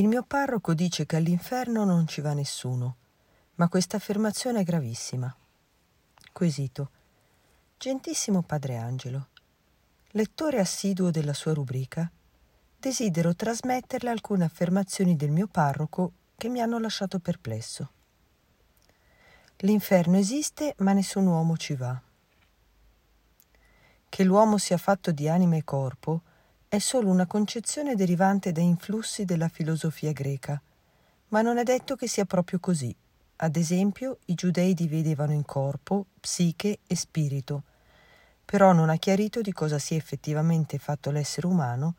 Il mio parroco dice che all'inferno non ci va nessuno, ma questa affermazione è gravissima. Quesito. Gentissimo Padre Angelo, lettore assiduo della sua rubrica, desidero trasmetterle alcune affermazioni del mio parroco che mi hanno lasciato perplesso. L'inferno esiste, ma nessun uomo ci va. Che l'uomo sia fatto di anima e corpo è solo una concezione derivante da influssi della filosofia greca, ma non è detto che sia proprio così. Ad esempio, i giudei dividevano in corpo, psiche e spirito, però non ha chiarito di cosa sia effettivamente fatto l'essere umano,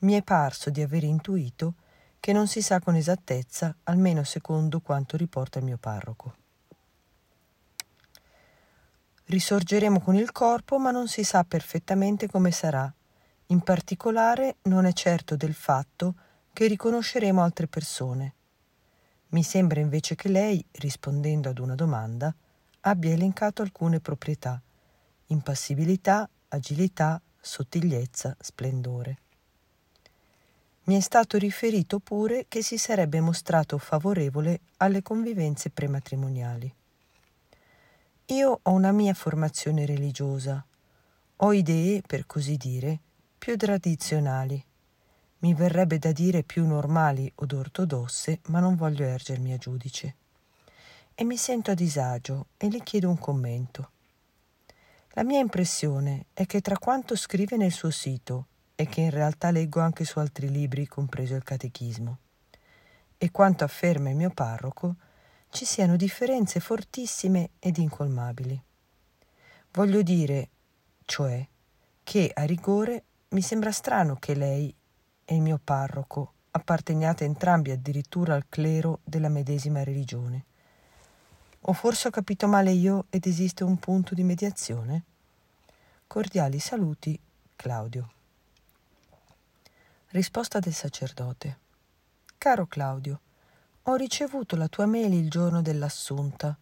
mi è parso di aver intuito che non si sa con esattezza, almeno secondo quanto riporta il mio parroco. Risorgeremo con il corpo, ma non si sa perfettamente come sarà, in particolare non è certo del fatto che riconosceremo altre persone. Mi sembra invece che lei, rispondendo ad una domanda, abbia elencato alcune proprietà impassibilità, agilità, sottigliezza, splendore. Mi è stato riferito pure che si sarebbe mostrato favorevole alle convivenze prematrimoniali. Io ho una mia formazione religiosa, ho idee, per così dire, più tradizionali. Mi verrebbe da dire più normali od ortodosse, ma non voglio ergermi a giudice. E mi sento a disagio e le chiedo un commento. La mia impressione è che tra quanto scrive nel suo sito e che in realtà leggo anche su altri libri, compreso il Catechismo, e quanto afferma il mio parroco, ci siano differenze fortissime ed incolmabili. Voglio dire, cioè, che a rigore mi sembra strano che lei e il mio parroco apparteniate entrambi addirittura al clero della medesima religione. O forse ho capito male io ed esiste un punto di mediazione? Cordiali saluti, Claudio. Risposta del sacerdote. Caro Claudio, ho ricevuto la tua mail il giorno dell'assunta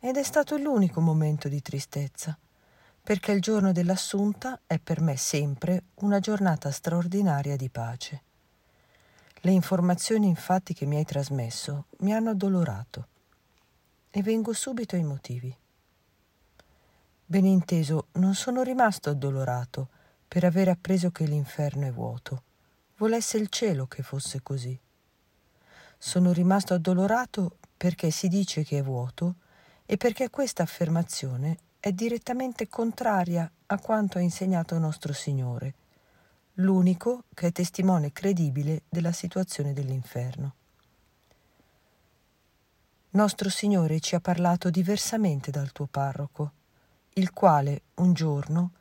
ed è stato l'unico momento di tristezza perché il giorno dell'assunta è per me sempre una giornata straordinaria di pace. Le informazioni infatti che mi hai trasmesso mi hanno addolorato e vengo subito ai motivi. Ben inteso, non sono rimasto addolorato per aver appreso che l'inferno è vuoto. Volesse il cielo che fosse così. Sono rimasto addolorato perché si dice che è vuoto e perché questa affermazione è direttamente contraria a quanto ha insegnato nostro Signore, l'unico che è testimone credibile della situazione dell'inferno. Nostro Signore ci ha parlato diversamente dal tuo parroco, il quale un giorno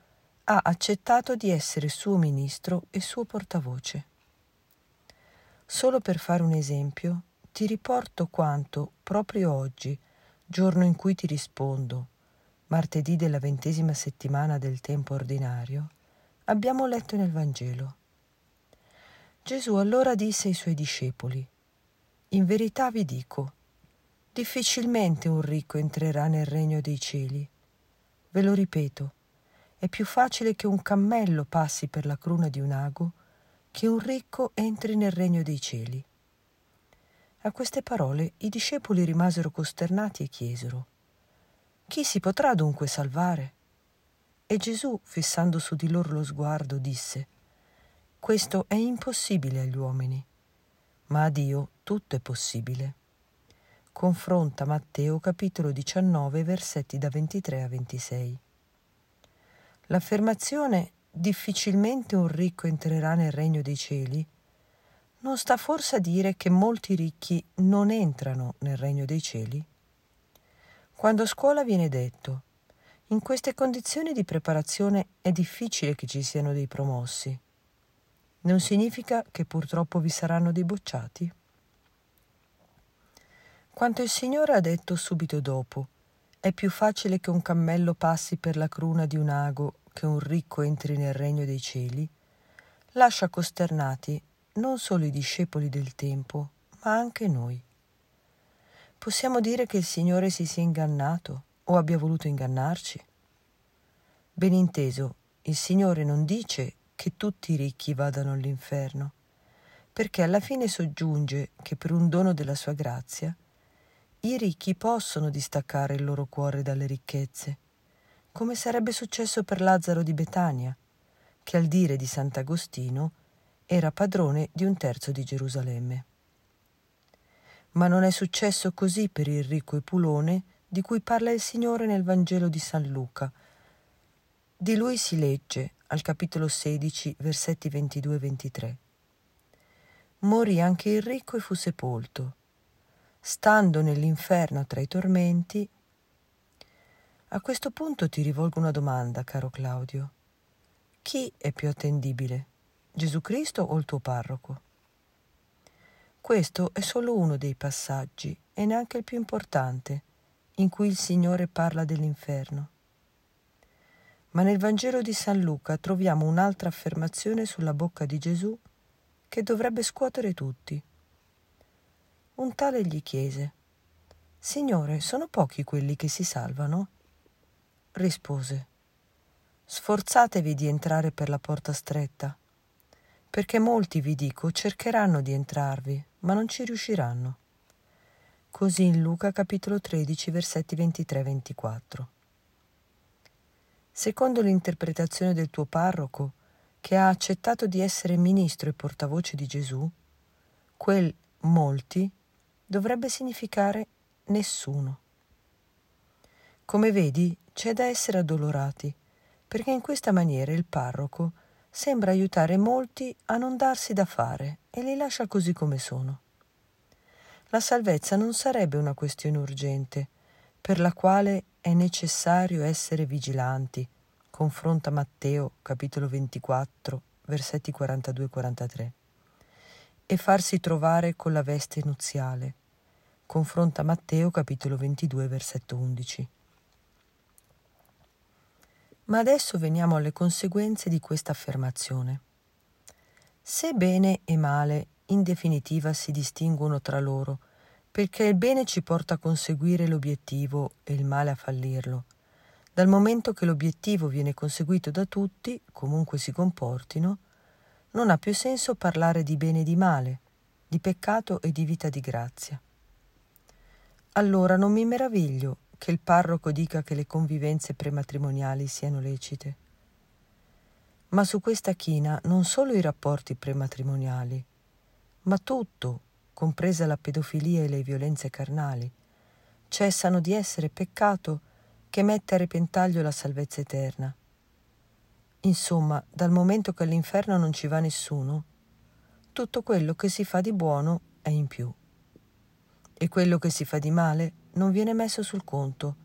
ha accettato di essere suo ministro e suo portavoce. Solo per fare un esempio, ti riporto quanto proprio oggi, giorno in cui ti rispondo, martedì della ventesima settimana del tempo ordinario, abbiamo letto nel Vangelo. Gesù allora disse ai suoi discepoli, In verità vi dico, difficilmente un ricco entrerà nel regno dei cieli. Ve lo ripeto, è più facile che un cammello passi per la cruna di un ago che un ricco entri nel regno dei cieli. A queste parole i discepoli rimasero costernati e chiesero, chi si potrà dunque salvare? E Gesù, fissando su di loro lo sguardo, disse, Questo è impossibile agli uomini, ma a Dio tutto è possibile. Confronta Matteo capitolo 19 versetti da 23 a 26. L'affermazione difficilmente un ricco entrerà nel regno dei cieli non sta forse a dire che molti ricchi non entrano nel regno dei cieli? Quando a scuola viene detto in queste condizioni di preparazione è difficile che ci siano dei promossi, non significa che purtroppo vi saranno dei bocciati? Quanto il Signore ha detto subito dopo, è più facile che un cammello passi per la cruna di un ago che un ricco entri nel regno dei cieli, lascia costernati non solo i discepoli del tempo, ma anche noi. Possiamo dire che il Signore si sia ingannato o abbia voluto ingannarci? Ben inteso, il Signore non dice che tutti i ricchi vadano all'inferno, perché alla fine soggiunge che per un dono della sua grazia i ricchi possono distaccare il loro cuore dalle ricchezze, come sarebbe successo per Lazzaro di Betania, che al dire di Sant'Agostino era padrone di un terzo di Gerusalemme. Ma non è successo così per il ricco Epulone di cui parla il Signore nel Vangelo di San Luca. Di lui si legge al capitolo 16, versetti 22 e 23. Morì anche il ricco e fu sepolto. Stando nell'inferno tra i tormenti, a questo punto ti rivolgo una domanda, caro Claudio. Chi è più attendibile, Gesù Cristo o il tuo parroco? Questo è solo uno dei passaggi e neanche il più importante in cui il Signore parla dell'inferno. Ma nel Vangelo di San Luca troviamo un'altra affermazione sulla bocca di Gesù che dovrebbe scuotere tutti. Un tale gli chiese, Signore, sono pochi quelli che si salvano? Rispose, Sforzatevi di entrare per la porta stretta perché molti, vi dico, cercheranno di entrarvi, ma non ci riusciranno. Così in Luca capitolo 13 versetti 23-24. Secondo l'interpretazione del tuo parroco, che ha accettato di essere ministro e portavoce di Gesù, quel molti dovrebbe significare nessuno. Come vedi, c'è da essere addolorati, perché in questa maniera il parroco sembra aiutare molti a non darsi da fare e li lascia così come sono. La salvezza non sarebbe una questione urgente, per la quale è necessario essere vigilanti, confronta Matteo capitolo 24, versetti 42-43, e farsi trovare con la veste nuziale, confronta Matteo capitolo 22, versetto 11. Ma adesso veniamo alle conseguenze di questa affermazione. Se bene e male in definitiva si distinguono tra loro, perché il bene ci porta a conseguire l'obiettivo e il male a fallirlo, dal momento che l'obiettivo viene conseguito da tutti, comunque si comportino, non ha più senso parlare di bene e di male, di peccato e di vita di grazia. Allora non mi meraviglio che il parroco dica che le convivenze prematrimoniali siano lecite. Ma su questa china non solo i rapporti prematrimoniali, ma tutto, compresa la pedofilia e le violenze carnali, cessano di essere peccato che mette a repentaglio la salvezza eterna. Insomma, dal momento che all'inferno non ci va nessuno, tutto quello che si fa di buono è in più. E quello che si fa di male non viene messo sul conto,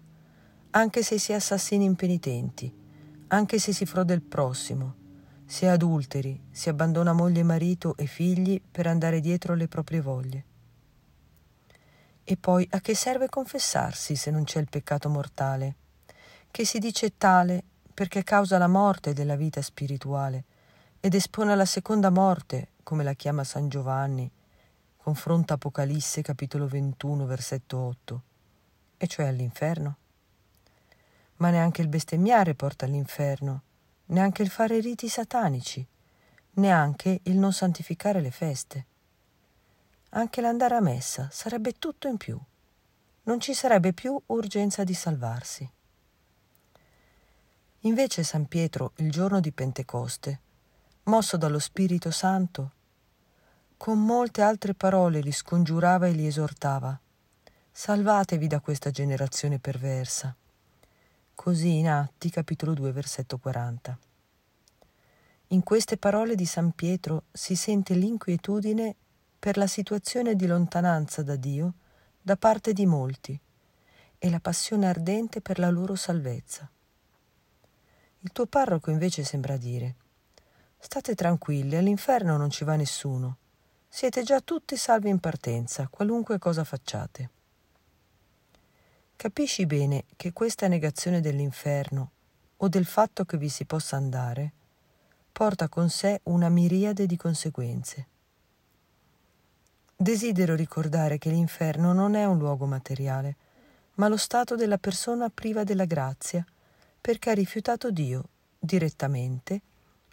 anche se si è assassini impenitenti, anche se si froda il prossimo, si è adulteri, si abbandona moglie, marito e figli per andare dietro alle proprie voglie. E poi a che serve confessarsi se non c'è il peccato mortale, che si dice tale perché causa la morte della vita spirituale ed espone alla seconda morte, come la chiama San Giovanni, confronta Apocalisse capitolo 21 versetto 8 e cioè all'inferno. Ma neanche il bestemmiare porta all'inferno, neanche il fare riti satanici, neanche il non santificare le feste. Anche l'andare a messa sarebbe tutto in più. Non ci sarebbe più urgenza di salvarsi. Invece San Pietro, il giorno di Pentecoste, mosso dallo Spirito Santo, con molte altre parole li scongiurava e li esortava Salvatevi da questa generazione perversa. Così in Atti capitolo 2 versetto 40. In queste parole di San Pietro si sente l'inquietudine per la situazione di lontananza da Dio da parte di molti e la passione ardente per la loro salvezza. Il tuo parroco invece sembra dire State tranquilli, all'inferno non ci va nessuno. Siete già tutti salvi in partenza, qualunque cosa facciate. Capisci bene che questa negazione dell'inferno o del fatto che vi si possa andare porta con sé una miriade di conseguenze. Desidero ricordare che l'inferno non è un luogo materiale, ma lo stato della persona priva della grazia, perché ha rifiutato Dio direttamente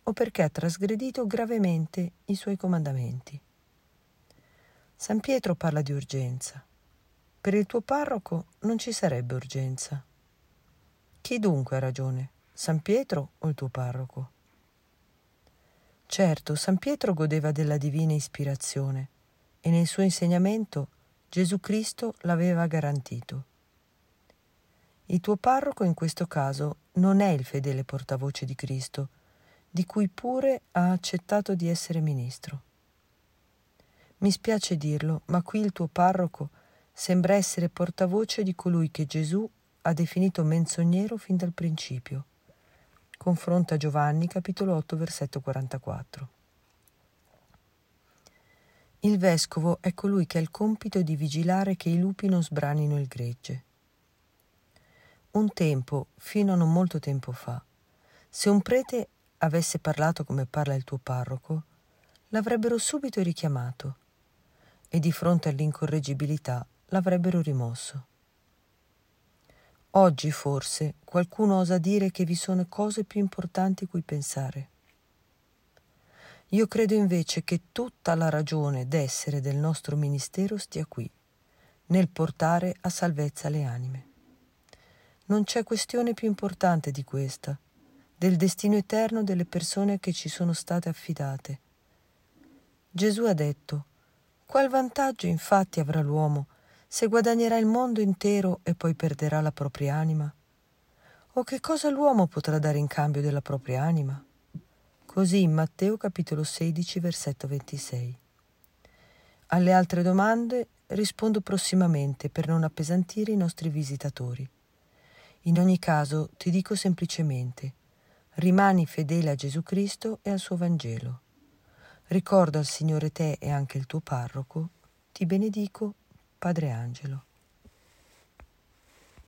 o perché ha trasgredito gravemente i suoi comandamenti. San Pietro parla di urgenza. Per il tuo parroco non ci sarebbe urgenza. Chi dunque ha ragione, San Pietro o il tuo parroco? Certo, San Pietro godeva della divina ispirazione e nel suo insegnamento Gesù Cristo l'aveva garantito. Il tuo parroco in questo caso non è il fedele portavoce di Cristo, di cui pure ha accettato di essere ministro. Mi spiace dirlo, ma qui il tuo parroco sembra essere portavoce di colui che Gesù ha definito menzognero fin dal principio. Confronta Giovanni capitolo 8 versetto 44. Il vescovo è colui che ha il compito di vigilare che i lupi non sbranino il gregge. Un tempo, fino a non molto tempo fa, se un prete avesse parlato come parla il tuo parroco, l'avrebbero subito richiamato e di fronte all'incorreggibilità l'avrebbero rimosso. Oggi forse qualcuno osa dire che vi sono cose più importanti cui pensare. Io credo invece che tutta la ragione d'essere del nostro ministero stia qui, nel portare a salvezza le anime. Non c'è questione più importante di questa, del destino eterno delle persone che ci sono state affidate. Gesù ha detto, qual vantaggio infatti avrà l'uomo se guadagnerà il mondo intero e poi perderà la propria anima? O che cosa l'uomo potrà dare in cambio della propria anima? Così in Matteo capitolo 16 versetto 26. Alle altre domande rispondo prossimamente per non appesantire i nostri visitatori. In ogni caso ti dico semplicemente, rimani fedele a Gesù Cristo e al suo Vangelo. Ricorda al Signore te e anche il tuo parroco, ti benedico, Padre Angelo.